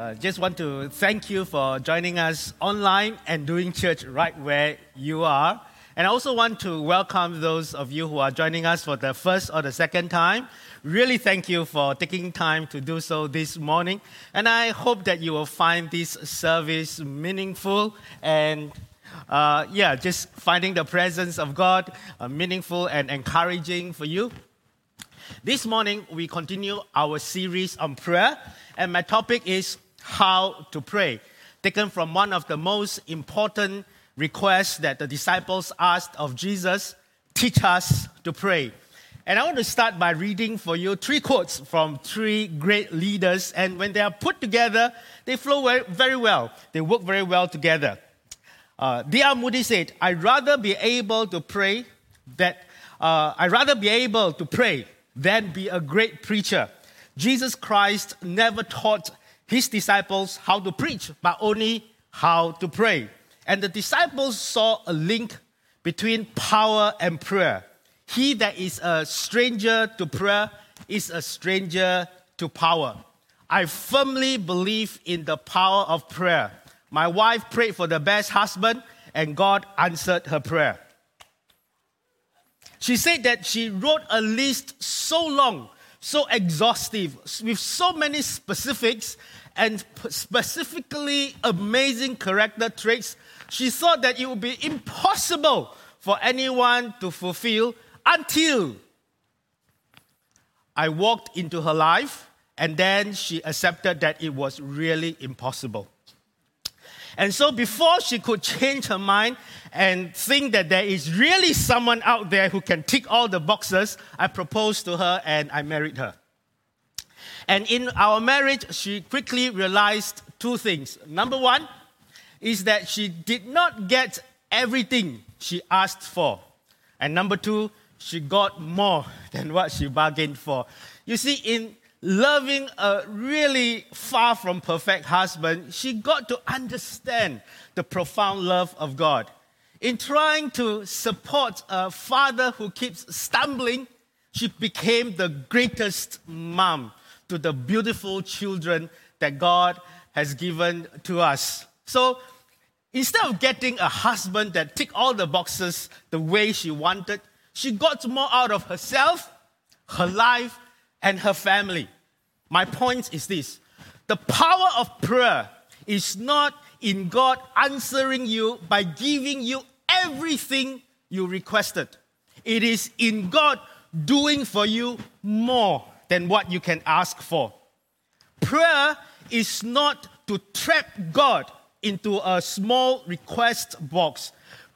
Uh, just want to thank you for joining us online and doing church right where you are. And I also want to welcome those of you who are joining us for the first or the second time. Really thank you for taking time to do so this morning. And I hope that you will find this service meaningful and uh, yeah, just finding the presence of God uh, meaningful and encouraging for you. This morning, we continue our series on prayer, and my topic is how to pray, taken from one of the most important requests that the disciples asked of Jesus teach us to pray. And I want to start by reading for you three quotes from three great leaders. And when they are put together, they flow very, well. They work very well together. Uh, D.L. Moody said, I'd rather be able to pray that uh, I'd rather be able to pray than be a great preacher. Jesus Christ never taught his disciples how to preach, but only how to pray. And the disciples saw a link between power and prayer. He that is a stranger to prayer is a stranger to power. I firmly believe in the power of prayer. My wife prayed for the best husband, and God answered her prayer. She said that she wrote a list so long, so exhaustive, with so many specifics and specifically amazing character traits. She thought that it would be impossible for anyone to fulfill until I walked into her life, and then she accepted that it was really impossible. And so, before she could change her mind and think that there is really someone out there who can tick all the boxes, I proposed to her and I married her. And in our marriage, she quickly realized two things. Number one is that she did not get everything she asked for. And number two, she got more than what she bargained for. You see, in loving a really far from perfect husband, she got to understand the profound love of God. In trying to support a father who keeps stumbling, she became the greatest mom to the beautiful children that God has given to us. So instead of getting a husband that ticked all the boxes the way she wanted, she got more out of herself, her life, and her family. My point is this the power of prayer is not in God answering you by giving you everything you requested, it is in God doing for you more than what you can ask for. Prayer is not to trap God into a small request box.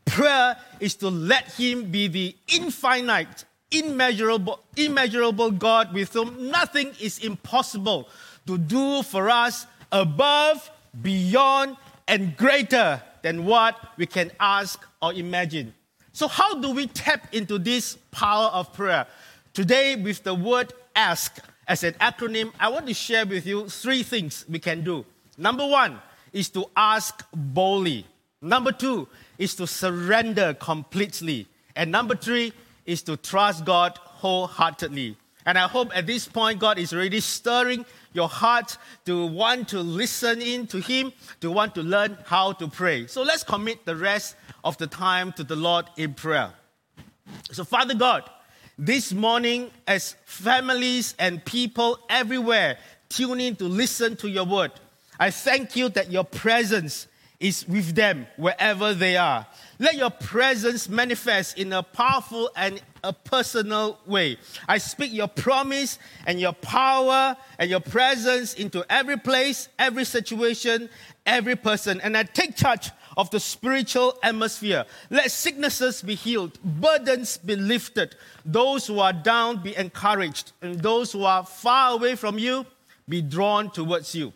Prayer is to let Him be the infinite immeasurable, immeasurable God with whom nothing is impossible to do for us above, beyond, and greater than what we can ask or imagine. So, how do we tap into this power of prayer? Today, with the word ask as an acronym, I want to share with you three things we can do. Number one is to ask boldly. Number two is to surrender completely. And number three is to trust God wholeheartedly. And I hope at this point, God is already stirring your heart to want to listen in to Him, to want to learn how to pray. So let's commit the rest of the time to the Lord in prayer. So, Father God, this morning, as families and people everywhere tune in to listen to your word, I thank you that your presence is with them wherever they are. Let your presence manifest in a powerful and a personal way. I speak your promise and your power and your presence into every place, every situation, every person. And I take charge of the spiritual atmosphere. Let sicknesses be healed, burdens be lifted, those who are down be encouraged, and those who are far away from you be drawn towards you.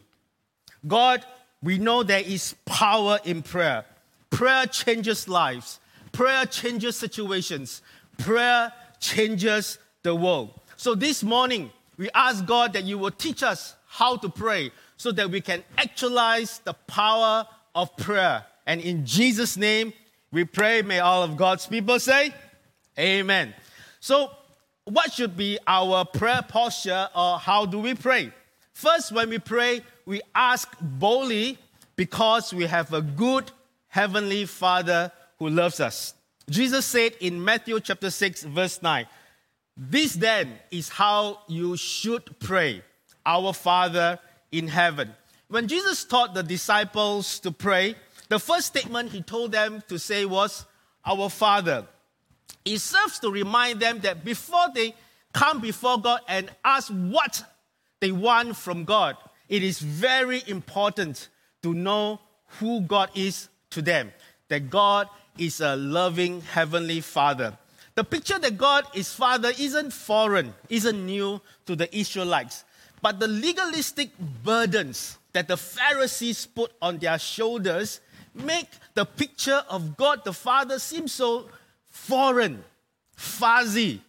God, we know there is power in prayer. Prayer changes lives, prayer changes situations, prayer changes the world. So this morning, we ask God that you will teach us how to pray so that we can actualize the power of prayer. And in Jesus' name, we pray. May all of God's people say, Amen. So, what should be our prayer posture or how do we pray? First, when we pray, we ask boldly because we have a good heavenly Father who loves us. Jesus said in Matthew chapter 6, verse 9, This then is how you should pray, Our Father in heaven. When Jesus taught the disciples to pray, the first statement he told them to say was, Our Father. It serves to remind them that before they come before God and ask what they want from God, it is very important to know who God is to them. That God is a loving heavenly Father. The picture that God is Father isn't foreign, isn't new to the Israelites, but the legalistic burdens that the Pharisees put on their shoulders make the picture of God the Father seem so foreign, fuzzy,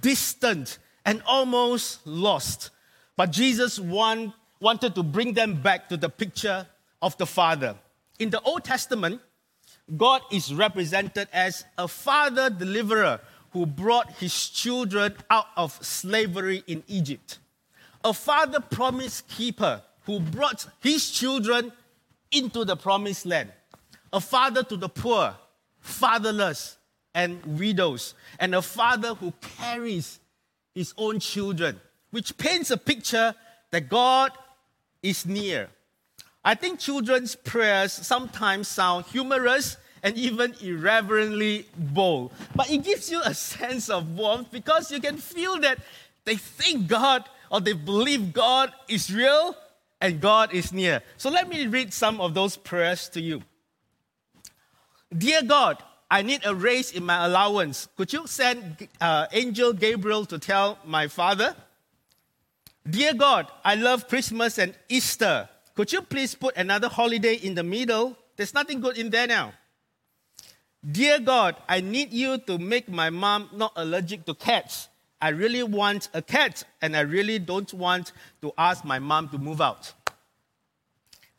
distant, and almost lost. But Jesus want, wanted to bring them back to the picture of the Father. In the Old Testament, God is represented as a father deliverer who brought his children out of slavery in Egypt, a father promise keeper who brought his children into the promised land, a father to the poor, fatherless, and widows, and a father who carries his own children, which paints a picture that God is near. I think children's prayers sometimes sound humorous and even irreverently bold, but it gives you a sense of warmth because you can feel that they think God or they believe God is real and God is near. So let me read some of those prayers to you. Dear God, I need a raise in my allowance. Could you send uh, Angel Gabriel to tell my father? Dear God, I love Christmas and Easter. Could you please put another holiday in the middle? There's nothing good in there now. Dear God, I need you to make my mom not allergic to cats. I really want a cat, and I really don't want to ask my mom to move out.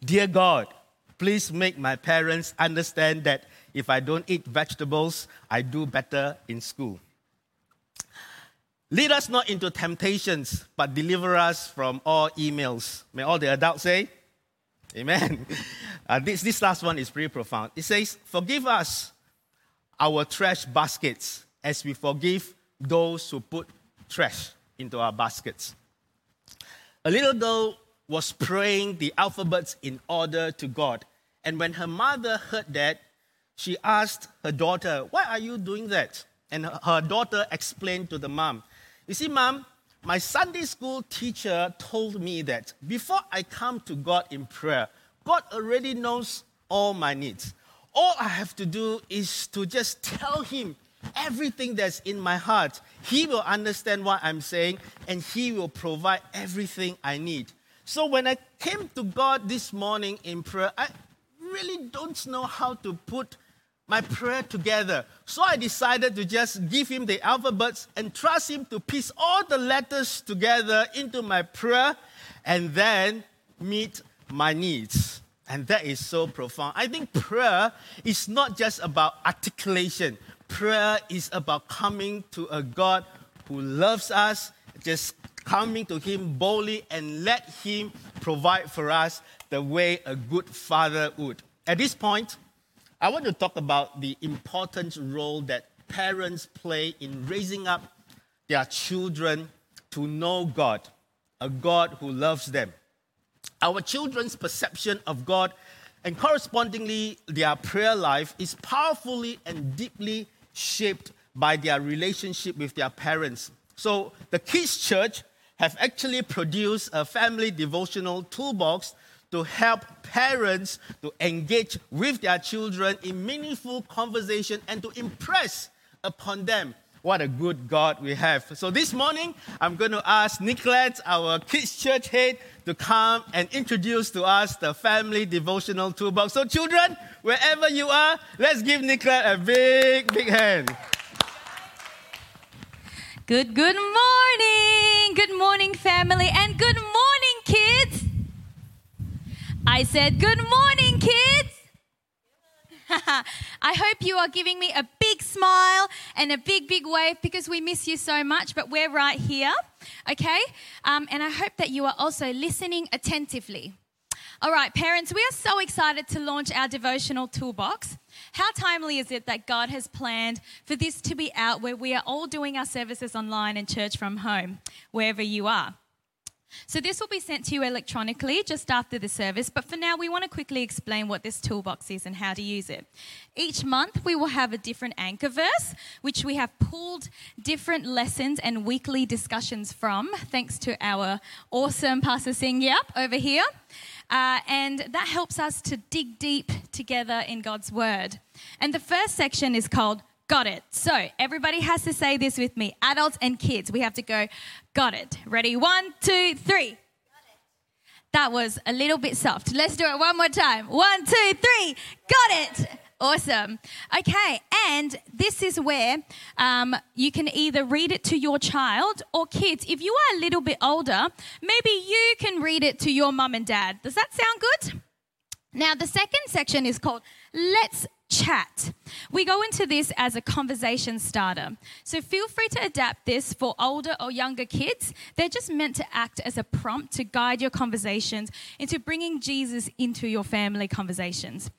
Dear God, please make my parents understand that if I don't eat vegetables, I do better in school. Lead us not into temptations, but deliver us from all emails. May all the adults say, Amen. Uh, this, this last one is pretty profound. It says, Forgive us our trash baskets as we forgive those who put trash into our baskets. A little girl was praying the alphabets in order to God. And when her mother heard that, she asked her daughter, Why are you doing that? And her daughter explained to the mom, You see, mom, my Sunday school teacher told me that before I come to God in prayer, God already knows all my needs. All I have to do is to just tell Him everything that's in my heart. He will understand what I'm saying and He will provide everything I need. So when I came to God this morning in prayer, I really don't know how to put my prayer together. So I decided to just give him the alphabets and trust him to piece all the letters together into my prayer and then meet my needs. And that is so profound. I think prayer is not just about articulation, prayer is about coming to a God who loves us, just coming to Him boldly and let Him provide for us the way a good father would. At this point, I want to talk about the important role that parents play in raising up their children to know God, a God who loves them. Our children's perception of God and correspondingly their prayer life is powerfully and deeply shaped by their relationship with their parents. So, the Kids Church have actually produced a family devotional toolbox to help parents to engage with their children in meaningful conversation and to impress upon them what a good God we have. So this morning, I'm going to ask Nicolette, our kids' church head, to come and introduce to us the family devotional toolbox. So, children, wherever you are, let's give Nicolette a big, big hand. Good, good morning. Good morning, family, and good morning, kids. I said, Good morning, kids. I hope you are giving me a big smile and a big, big wave because we miss you so much, but we're right here, okay? Um, and I hope that you are also listening attentively. All right, parents, we are so excited to launch our devotional toolbox. How timely is it that God has planned for this to be out where we are all doing our services online and church from home, wherever you are? So, this will be sent to you electronically just after the service, but for now, we want to quickly explain what this toolbox is and how to use it. Each month, we will have a different anchor verse, which we have pulled different lessons and weekly discussions from, thanks to our awesome Pastor Singh Yap over here. Uh, and that helps us to dig deep together in God's Word. And the first section is called Got it. So everybody has to say this with me adults and kids. We have to go, got it. Ready? One, two, three. That was a little bit soft. Let's do it one more time. One, two, three. Got it. Awesome. Okay, and this is where um, you can either read it to your child or kids. If you are a little bit older, maybe you can read it to your mum and dad. Does that sound good? Now, the second section is called Let's chat. We go into this as a conversation starter. So feel free to adapt this for older or younger kids. They're just meant to act as a prompt to guide your conversations into bringing Jesus into your family conversations.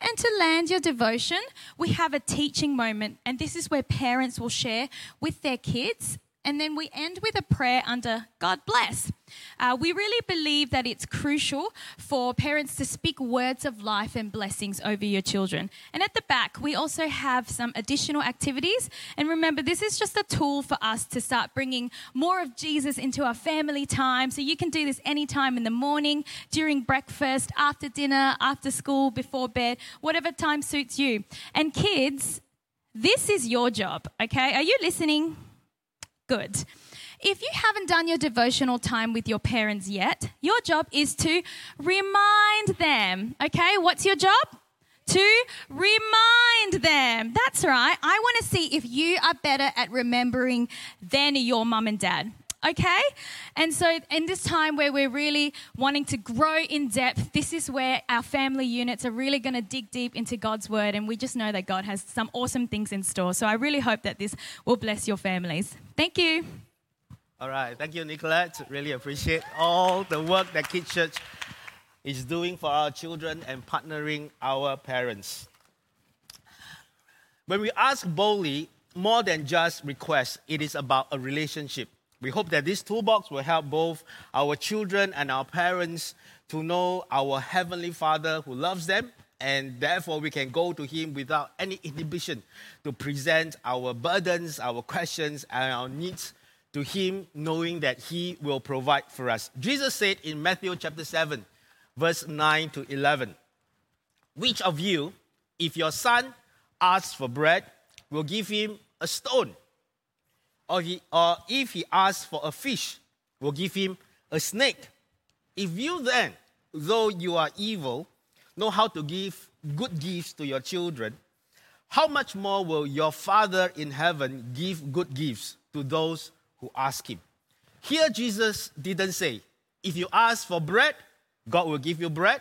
And to land your devotion, we have a teaching moment, and this is where parents will share with their kids and then we end with a prayer under God bless. Uh, we really believe that it's crucial for parents to speak words of life and blessings over your children. And at the back, we also have some additional activities. And remember, this is just a tool for us to start bringing more of Jesus into our family time. So you can do this anytime in the morning, during breakfast, after dinner, after school, before bed, whatever time suits you. And kids, this is your job, okay? Are you listening? Good. If you haven't done your devotional time with your parents yet, your job is to remind them. Okay, what's your job? To remind them. That's right. I want to see if you are better at remembering than your mum and dad. Okay? And so, in this time where we're really wanting to grow in depth, this is where our family units are really going to dig deep into God's word. And we just know that God has some awesome things in store. So, I really hope that this will bless your families. Thank you. All right. Thank you, Nicolette. Really appreciate all the work that Kids Church is doing for our children and partnering our parents. When we ask boldly, more than just requests, it is about a relationship. We hope that this toolbox will help both our children and our parents to know our Heavenly Father who loves them, and therefore we can go to Him without any inhibition to present our burdens, our questions, and our needs to Him, knowing that He will provide for us. Jesus said in Matthew chapter 7, verse 9 to 11, Which of you, if your son asks for bread, will give him a stone? Or, he, or if he asks for a fish, will give him a snake. If you then, though you are evil, know how to give good gifts to your children, how much more will your Father in heaven give good gifts to those who ask him? Here, Jesus didn't say, if you ask for bread, God will give you bread,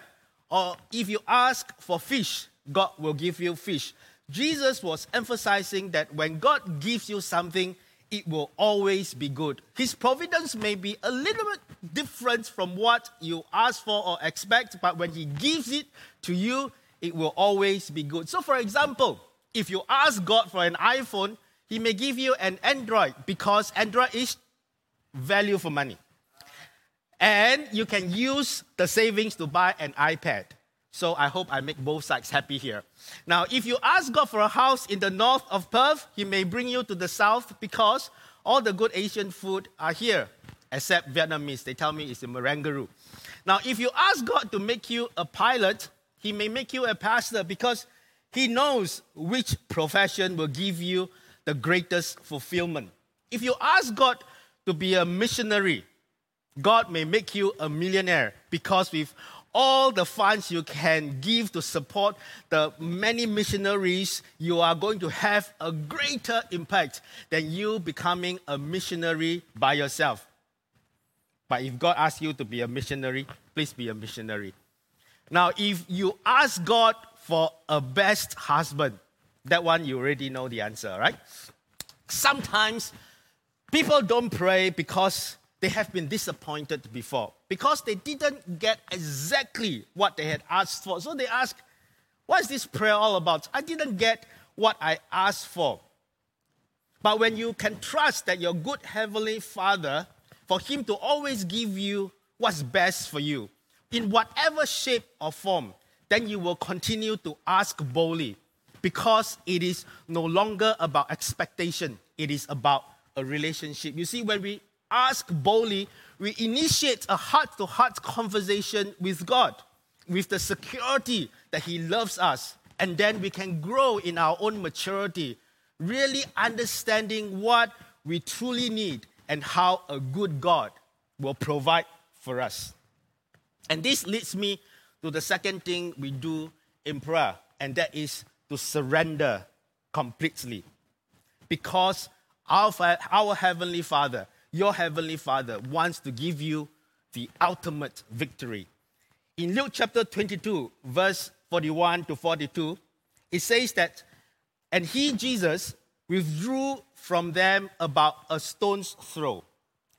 or if you ask for fish, God will give you fish. Jesus was emphasizing that when God gives you something, it will always be good. His providence may be a little bit different from what you ask for or expect, but when He gives it to you, it will always be good. So, for example, if you ask God for an iPhone, He may give you an Android because Android is value for money. And you can use the savings to buy an iPad. So I hope I make both sides happy here. Now, if you ask God for a house in the north of Perth, He may bring you to the south because all the good Asian food are here, except Vietnamese. They tell me it's in Marangaroo. Now, if you ask God to make you a pilot, He may make you a pastor because He knows which profession will give you the greatest fulfillment. If you ask God to be a missionary, God may make you a millionaire because with all the funds you can give to support the many missionaries, you are going to have a greater impact than you becoming a missionary by yourself. But if God asks you to be a missionary, please be a missionary. Now, if you ask God for a best husband, that one you already know the answer, right? Sometimes people don't pray because they have been disappointed before. Because they didn't get exactly what they had asked for. So they asked, What is this prayer all about? I didn't get what I asked for. But when you can trust that your good Heavenly Father, for Him to always give you what's best for you, in whatever shape or form, then you will continue to ask boldly because it is no longer about expectation, it is about a relationship. You see, when we ask boldly, we initiate a heart to heart conversation with God with the security that He loves us. And then we can grow in our own maturity, really understanding what we truly need and how a good God will provide for us. And this leads me to the second thing we do in prayer, and that is to surrender completely. Because our, our Heavenly Father, your Heavenly Father, wants to give you the ultimate victory. In Luke chapter 22, verse 41 to 42, it says that, and he, Jesus, withdrew from them about a stone's throw.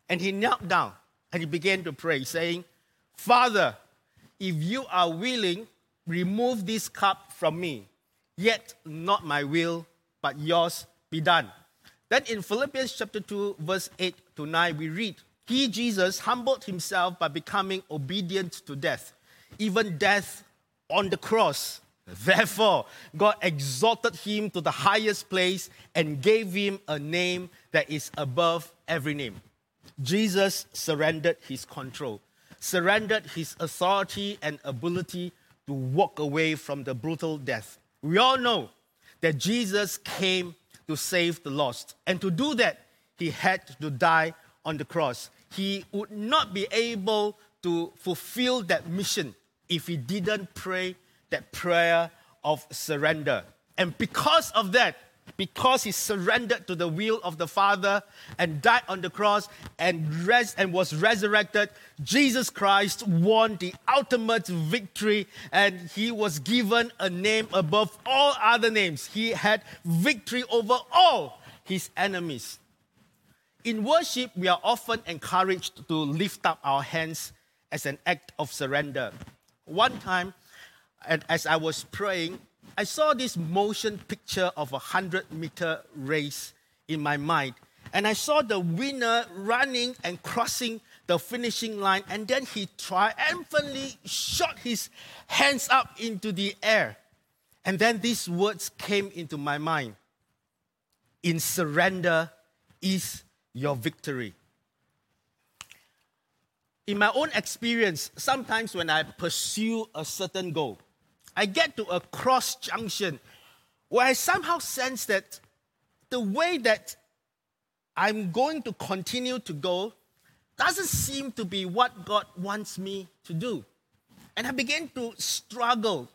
And he knelt down and he began to pray, saying, Father, if you are willing, remove this cup from me. Yet not my will, but yours be done. Then in Philippians chapter 2, verse 8 to 9, we read, He, Jesus, humbled himself by becoming obedient to death, even death on the cross. Therefore, God exalted him to the highest place and gave him a name that is above every name. Jesus surrendered his control surrendered his authority and ability to walk away from the brutal death. We all know that Jesus came to save the lost. And to do that, he had to die on the cross. He would not be able to fulfill that mission if he didn't pray that prayer of surrender. And because of that, because he surrendered to the will of the Father and died on the cross and res- and was resurrected, Jesus Christ won the ultimate victory and he was given a name above all other names. He had victory over all his enemies. In worship, we are often encouraged to lift up our hands as an act of surrender. One time, and as I was praying, I saw this motion picture of a 100 meter race in my mind. And I saw the winner running and crossing the finishing line. And then he triumphantly shot his hands up into the air. And then these words came into my mind In surrender is your victory. In my own experience, sometimes when I pursue a certain goal, I get to a cross junction where I somehow sense that the way that I'm going to continue to go doesn't seem to be what God wants me to do. And I begin to struggle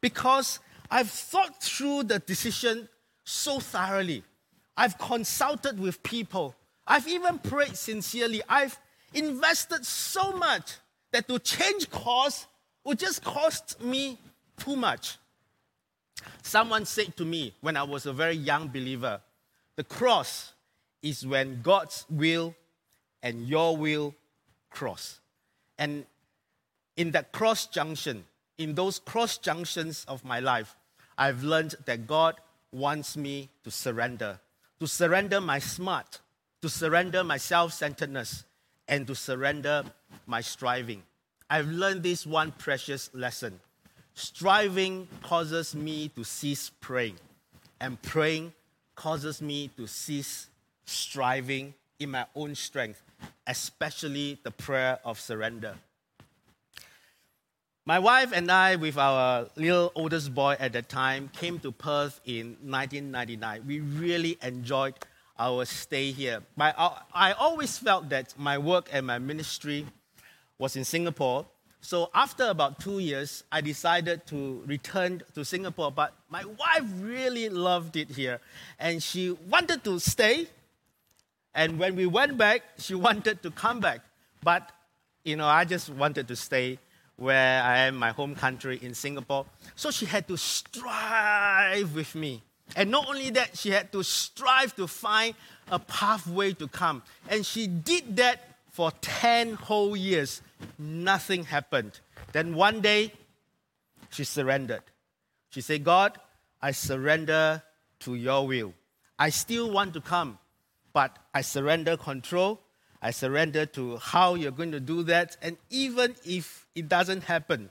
because I've thought through the decision so thoroughly. I've consulted with people. I've even prayed sincerely. I've invested so much that to change course would just cost me too much. Someone said to me when I was a very young believer the cross is when God's will and your will cross. And in that cross junction, in those cross junctions of my life, I've learned that God wants me to surrender, to surrender my smart, to surrender my self centeredness, and to surrender my striving. I've learned this one precious lesson Striving causes me to cease praying, and praying causes me to cease striving in my own strength, especially the prayer of surrender. My wife and I, with our little oldest boy at that time, came to Perth in 1999. We really enjoyed our stay here. My, I always felt that my work and my ministry was in Singapore, so after about two years, I decided to return to Singapore. But my wife really loved it here, and she wanted to stay. And when we went back, she wanted to come back. But you know, I just wanted to stay where I am, my home country in Singapore. So she had to strive with me. And not only that, she had to strive to find a pathway to come. And she did that for 10 whole years, nothing happened. Then one day, she surrendered. She said, God, I surrender to your will. I still want to come, but I surrender control. I surrender to how you're going to do that. And even if it doesn't happen,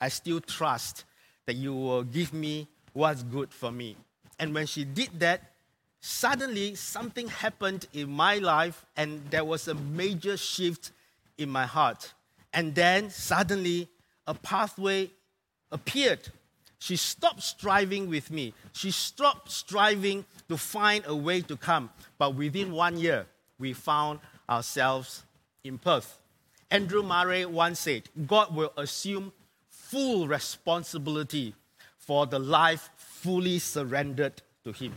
I still trust that you will give me what's good for me. And when she did that, suddenly something happened in my life, and there was a major shift in my heart. And then suddenly a pathway appeared. She stopped striving with me. She stopped striving to find a way to come. But within one year, we found ourselves in Perth. Andrew Murray once said, God will assume full responsibility for the life fully surrendered to Him.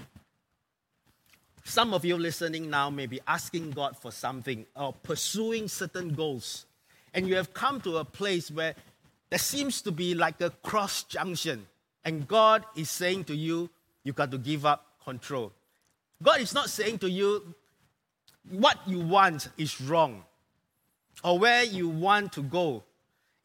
Some of you listening now may be asking God for something or pursuing certain goals. And you have come to a place where there seems to be like a cross junction. And God is saying to you, you got to give up control. God is not saying to you, what you want is wrong, or where you want to go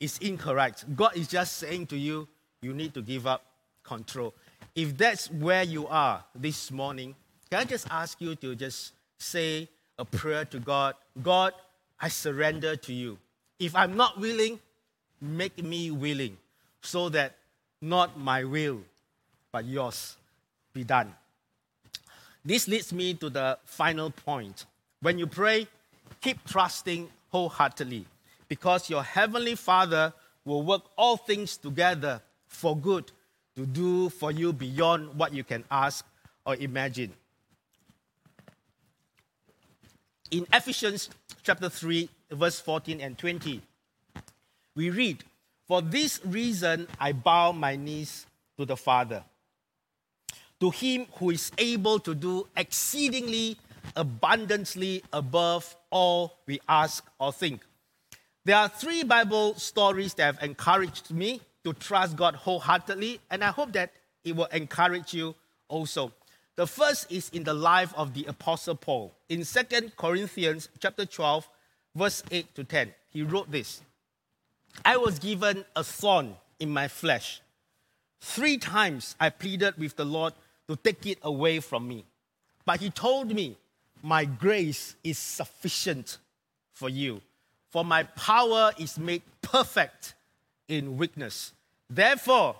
is incorrect. God is just saying to you, you need to give up control. If that's where you are this morning, can I just ask you to just say a prayer to God? God, I surrender to you. If I'm not willing, make me willing so that not my will, but yours be done. This leads me to the final point. When you pray, keep trusting wholeheartedly because your heavenly Father will work all things together for good to do for you beyond what you can ask or imagine. In Ephesians chapter 3, verse 14 and 20, we read, For this reason I bow my knees to the Father, to him who is able to do exceedingly abundantly above all we ask or think. There are three Bible stories that have encouraged me to trust God wholeheartedly, and I hope that it will encourage you also. The first is in the life of the apostle Paul. In 2 Corinthians chapter 12, verse 8 to 10, he wrote this. I was given a thorn in my flesh. Three times I pleaded with the Lord to take it away from me. But he told me, My grace is sufficient for you, for my power is made perfect in weakness. Therefore,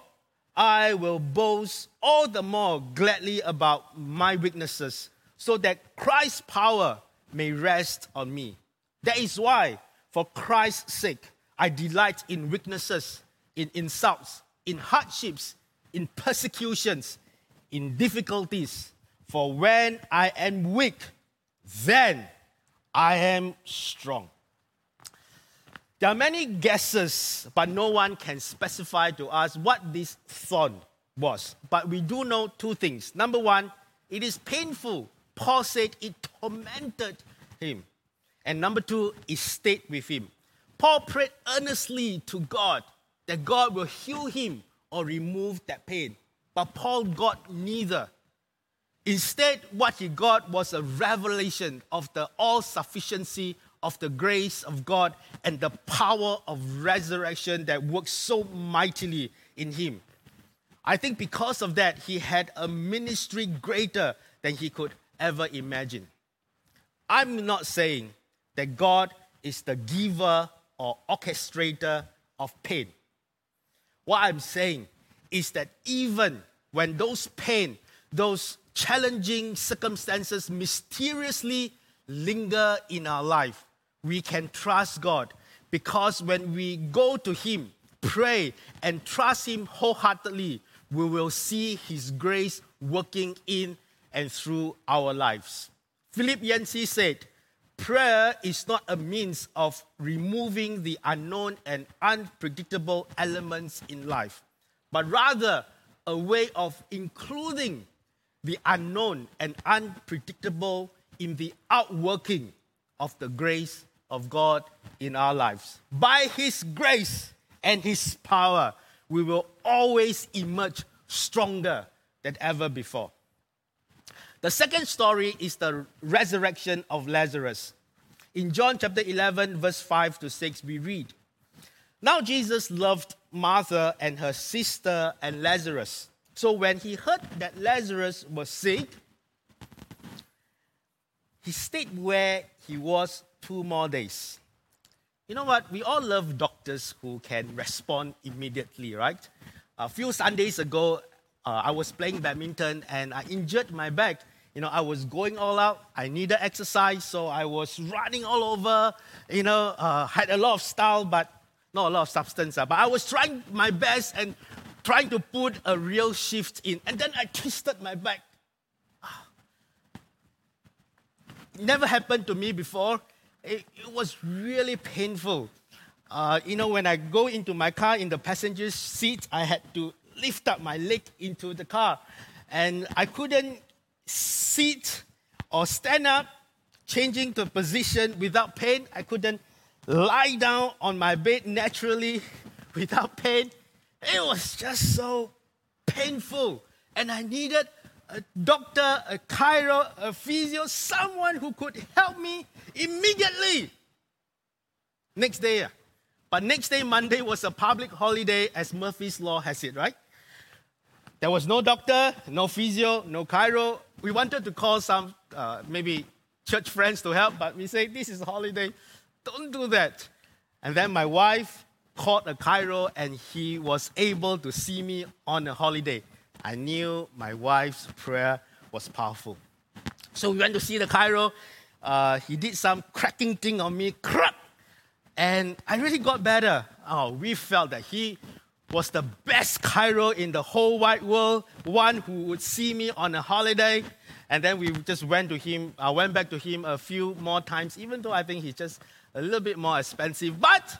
I will boast all the more gladly about my weaknesses, so that Christ's power may rest on me. That is why, for Christ's sake, I delight in weaknesses, in insults, in hardships, in persecutions, in difficulties. For when I am weak, then I am strong. There are many guesses, but no one can specify to us what this thorn was. But we do know two things. Number one, it is painful. Paul said it tormented him. And number two, it stayed with him. Paul prayed earnestly to God that God will heal him or remove that pain. But Paul got neither. Instead, what he got was a revelation of the all sufficiency of the grace of God and the power of resurrection that works so mightily in him. I think because of that, he had a ministry greater than he could ever imagine. I'm not saying that God is the giver or orchestrator of pain. What I'm saying is that even when those pain, those challenging circumstances mysteriously linger in our life, we can trust God because when we go to Him, pray, and trust Him wholeheartedly, we will see His grace working in and through our lives. Philip Yancey said, Prayer is not a means of removing the unknown and unpredictable elements in life, but rather a way of including the unknown and unpredictable in the outworking of the grace of God in our lives. By His grace and His power, we will always emerge stronger than ever before. The second story is the resurrection of Lazarus. In John chapter 11, verse 5 to 6, we read Now Jesus loved Martha and her sister and Lazarus. So when he heard that Lazarus was sick, he stayed where he was two more days. You know what? We all love doctors who can respond immediately, right? A few Sundays ago, uh, I was playing badminton and I injured my back. You know, I was going all out. I needed exercise, so I was running all over. You know, uh, had a lot of style, but not a lot of substance. Uh, but I was trying my best and trying to put a real shift in. And then I twisted my back. It never happened to me before. It, it was really painful. Uh, you know, when I go into my car in the passenger seat, I had to lift up my leg into the car. And I couldn't sit or stand up, changing the position without pain. I couldn't lie down on my bed naturally without pain. It was just so painful. And I needed a doctor, a chiro, a physio, someone who could help me immediately. Next day. But next day, Monday, was a public holiday, as Murphy's Law has it, right? There was no doctor, no physio, no chiro. We wanted to call some uh, maybe church friends to help, but we say this is a holiday. Don't do that. And then my wife called a chiro, and he was able to see me on a holiday. I knew my wife's prayer was powerful. So we went to see the chiro. Uh, he did some cracking thing on me, crack, and I really got better. Oh, we felt that he was the best chiro in the whole wide world, one who would see me on a holiday. And then we just went to him, I went back to him a few more times, even though I think he's just a little bit more expensive. But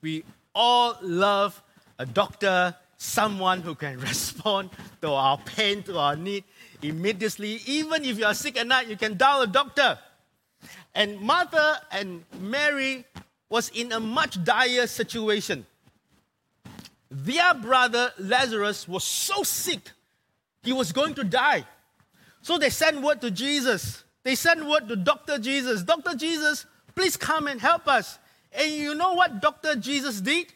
we all love a doctor, someone who can respond to our pain, to our need immediately. Even if you are sick at night, you can dial a doctor. And Martha and Mary was in a much dire situation. Their brother Lazarus was so sick, he was going to die. So they sent word to Jesus. They sent word to Dr. Jesus Dr. Jesus, please come and help us. And you know what Dr. Jesus did?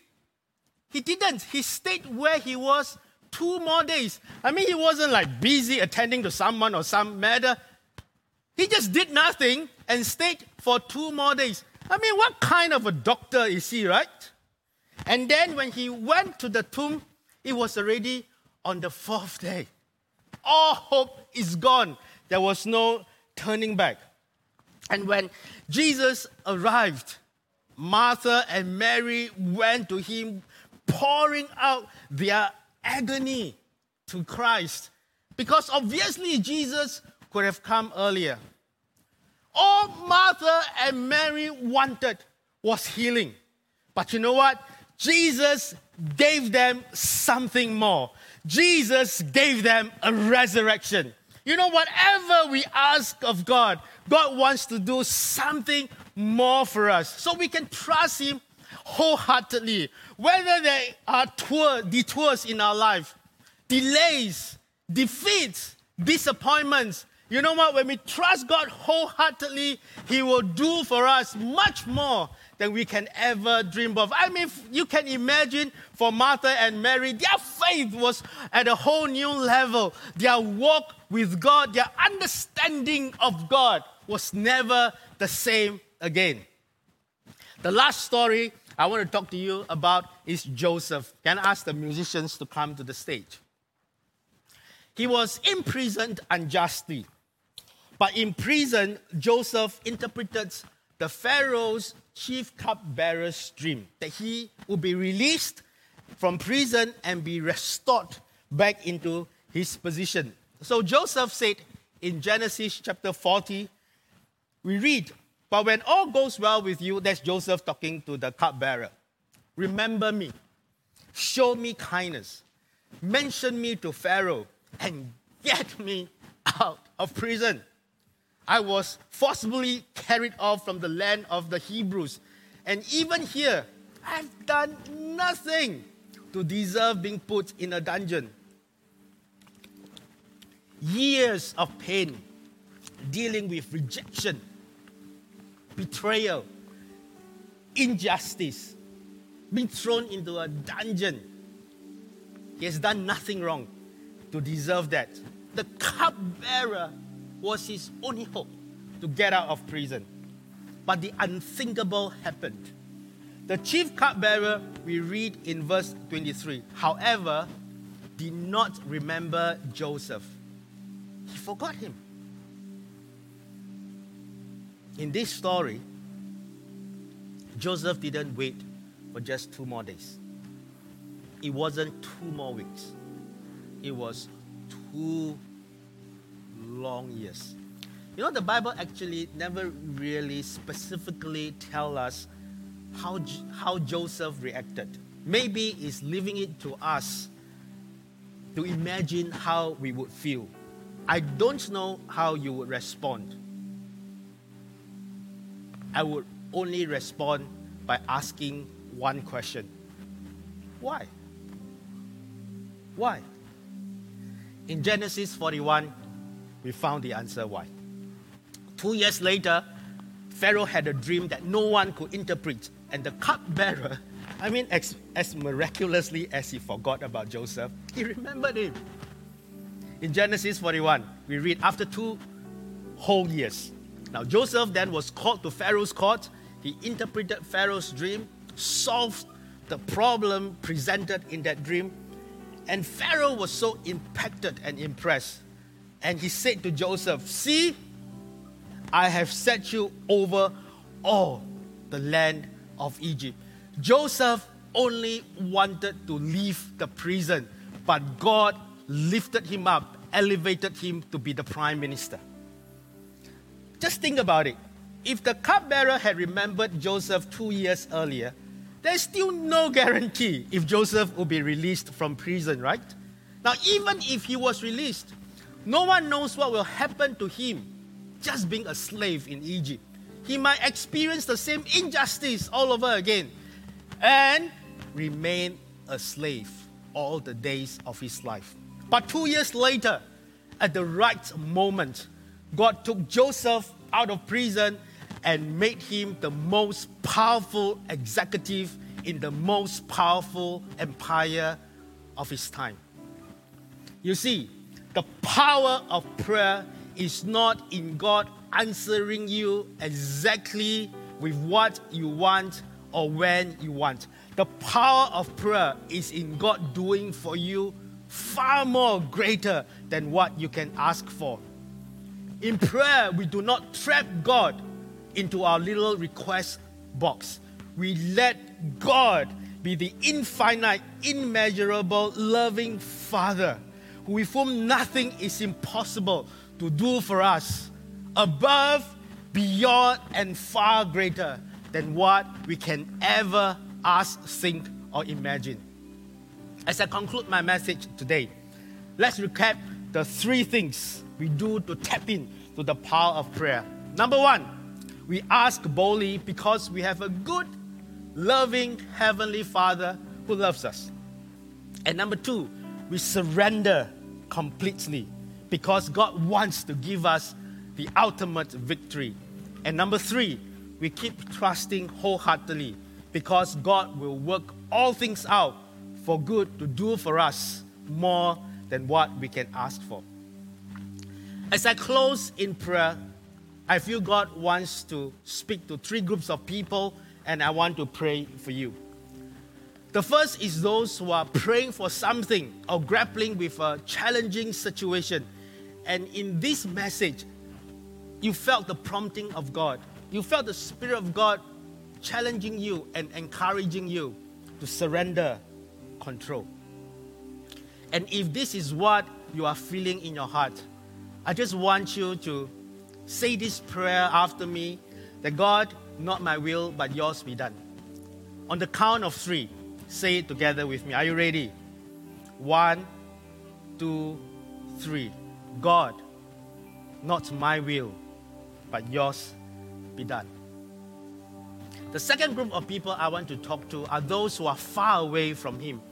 He didn't. He stayed where he was two more days. I mean, he wasn't like busy attending to someone or some matter. He just did nothing and stayed for two more days. I mean, what kind of a doctor is he, right? And then when he went to the tomb, it was already on the fourth day. All hope is gone. There was no turning back. And when Jesus arrived, Martha and Mary went to him, pouring out their agony to Christ. Because obviously Jesus could have come earlier. All Martha and Mary wanted was healing. But you know what? Jesus gave them something more. Jesus gave them a resurrection. You know, whatever we ask of God, God wants to do something more for us. So we can trust Him wholeheartedly. Whether there are tour, detours in our life, delays, defeats, disappointments, you know what? When we trust God wholeheartedly, He will do for us much more than we can ever dream of. I mean, you can imagine for Martha and Mary, their faith was at a whole new level. Their walk with God, their understanding of God was never the same again. The last story I want to talk to you about is Joseph. Can I ask the musicians to come to the stage? He was imprisoned unjustly. But in prison, Joseph interpreted the Pharaoh's chief cupbearer's dream that he would be released from prison and be restored back into his position. So Joseph said in Genesis chapter 40, we read, But when all goes well with you, that's Joseph talking to the cupbearer. Remember me, show me kindness, mention me to Pharaoh, and get me out of prison. I was forcibly carried off from the land of the Hebrews. And even here, I've done nothing to deserve being put in a dungeon. Years of pain dealing with rejection, betrayal, injustice, being thrown into a dungeon. He has done nothing wrong to deserve that. The cupbearer was his only hope to get out of prison. But the unthinkable happened. The chief cupbearer, we read in verse 23, however, did not remember Joseph. He forgot him. In this story, Joseph didn't wait for just two more days. It wasn't two more weeks. It was two long years. You know, the Bible actually never really specifically tell us how, how Joseph reacted. Maybe it's leaving it to us to imagine how we would feel. I don't know how you would respond. I would only respond by asking one question Why? Why? In Genesis 41, we found the answer why. Two years later, Pharaoh had a dream that no one could interpret, and the cupbearer, I mean, as, as miraculously as he forgot about Joseph, he remembered him. In Genesis 41, we read, after two whole years. Now, Joseph then was called to Pharaoh's court. He interpreted Pharaoh's dream, solved the problem presented in that dream, and Pharaoh was so impacted and impressed. And he said to Joseph, See, I have set you over all the land of Egypt. Joseph only wanted to leave the prison, but God lifted him up, elevated him to be the prime minister. Just think about it. If the cupbearer had remembered Joseph two years earlier, there's still no guarantee if Joseph will be released from prison, right? Now, even if he was released, no one knows what will happen to him just being a slave in Egypt. He might experience the same injustice all over again and remain a slave all the days of his life. But two years later, at the right moment, God took Joseph out of prison and made him the most powerful executive in the most powerful empire of his time. You see, the power of prayer is not in God answering you exactly with what you want or when you want. The power of prayer is in God doing for you far more greater than what you can ask for. In prayer, we do not trap God into our little request box. We let God be the infinite, immeasurable, loving Father with whom nothing is impossible to do for us, above, beyond, and far greater than what we can ever ask, think, or imagine. As I conclude my message today, let's recap the three things we do to tap in to the power of prayer. Number one, we ask boldly because we have a good, loving Heavenly Father who loves us. And number two, we surrender completely because God wants to give us the ultimate victory. And number three, we keep trusting wholeheartedly because God will work all things out for good to do for us more than what we can ask for. As I close in prayer, I feel God wants to speak to three groups of people, and I want to pray for you. The first is those who are praying for something or grappling with a challenging situation. And in this message, you felt the prompting of God. You felt the Spirit of God challenging you and encouraging you to surrender control. And if this is what you are feeling in your heart, I just want you to say this prayer after me that God, not my will, but yours be done. On the count of three, say it together with me. Are you ready? One, two, three. God, not my will, but yours be done. The second group of people I want to talk to are those who are far away from Him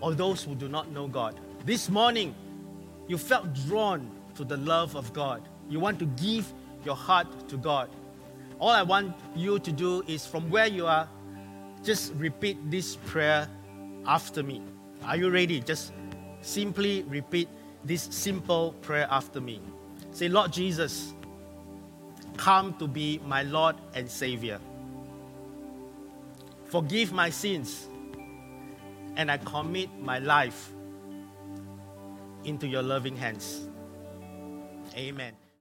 or those who do not know God. This morning, you felt drawn to the love of God. You want to give your heart to God. all I want you to do is from where you are, just repeat this prayer after me. Are you ready? Just simply repeat this simple prayer after me. Say, Lord Jesus, come to be my Lord and Savior. Forgive my sins, and I commit my life into your loving hands. Amen.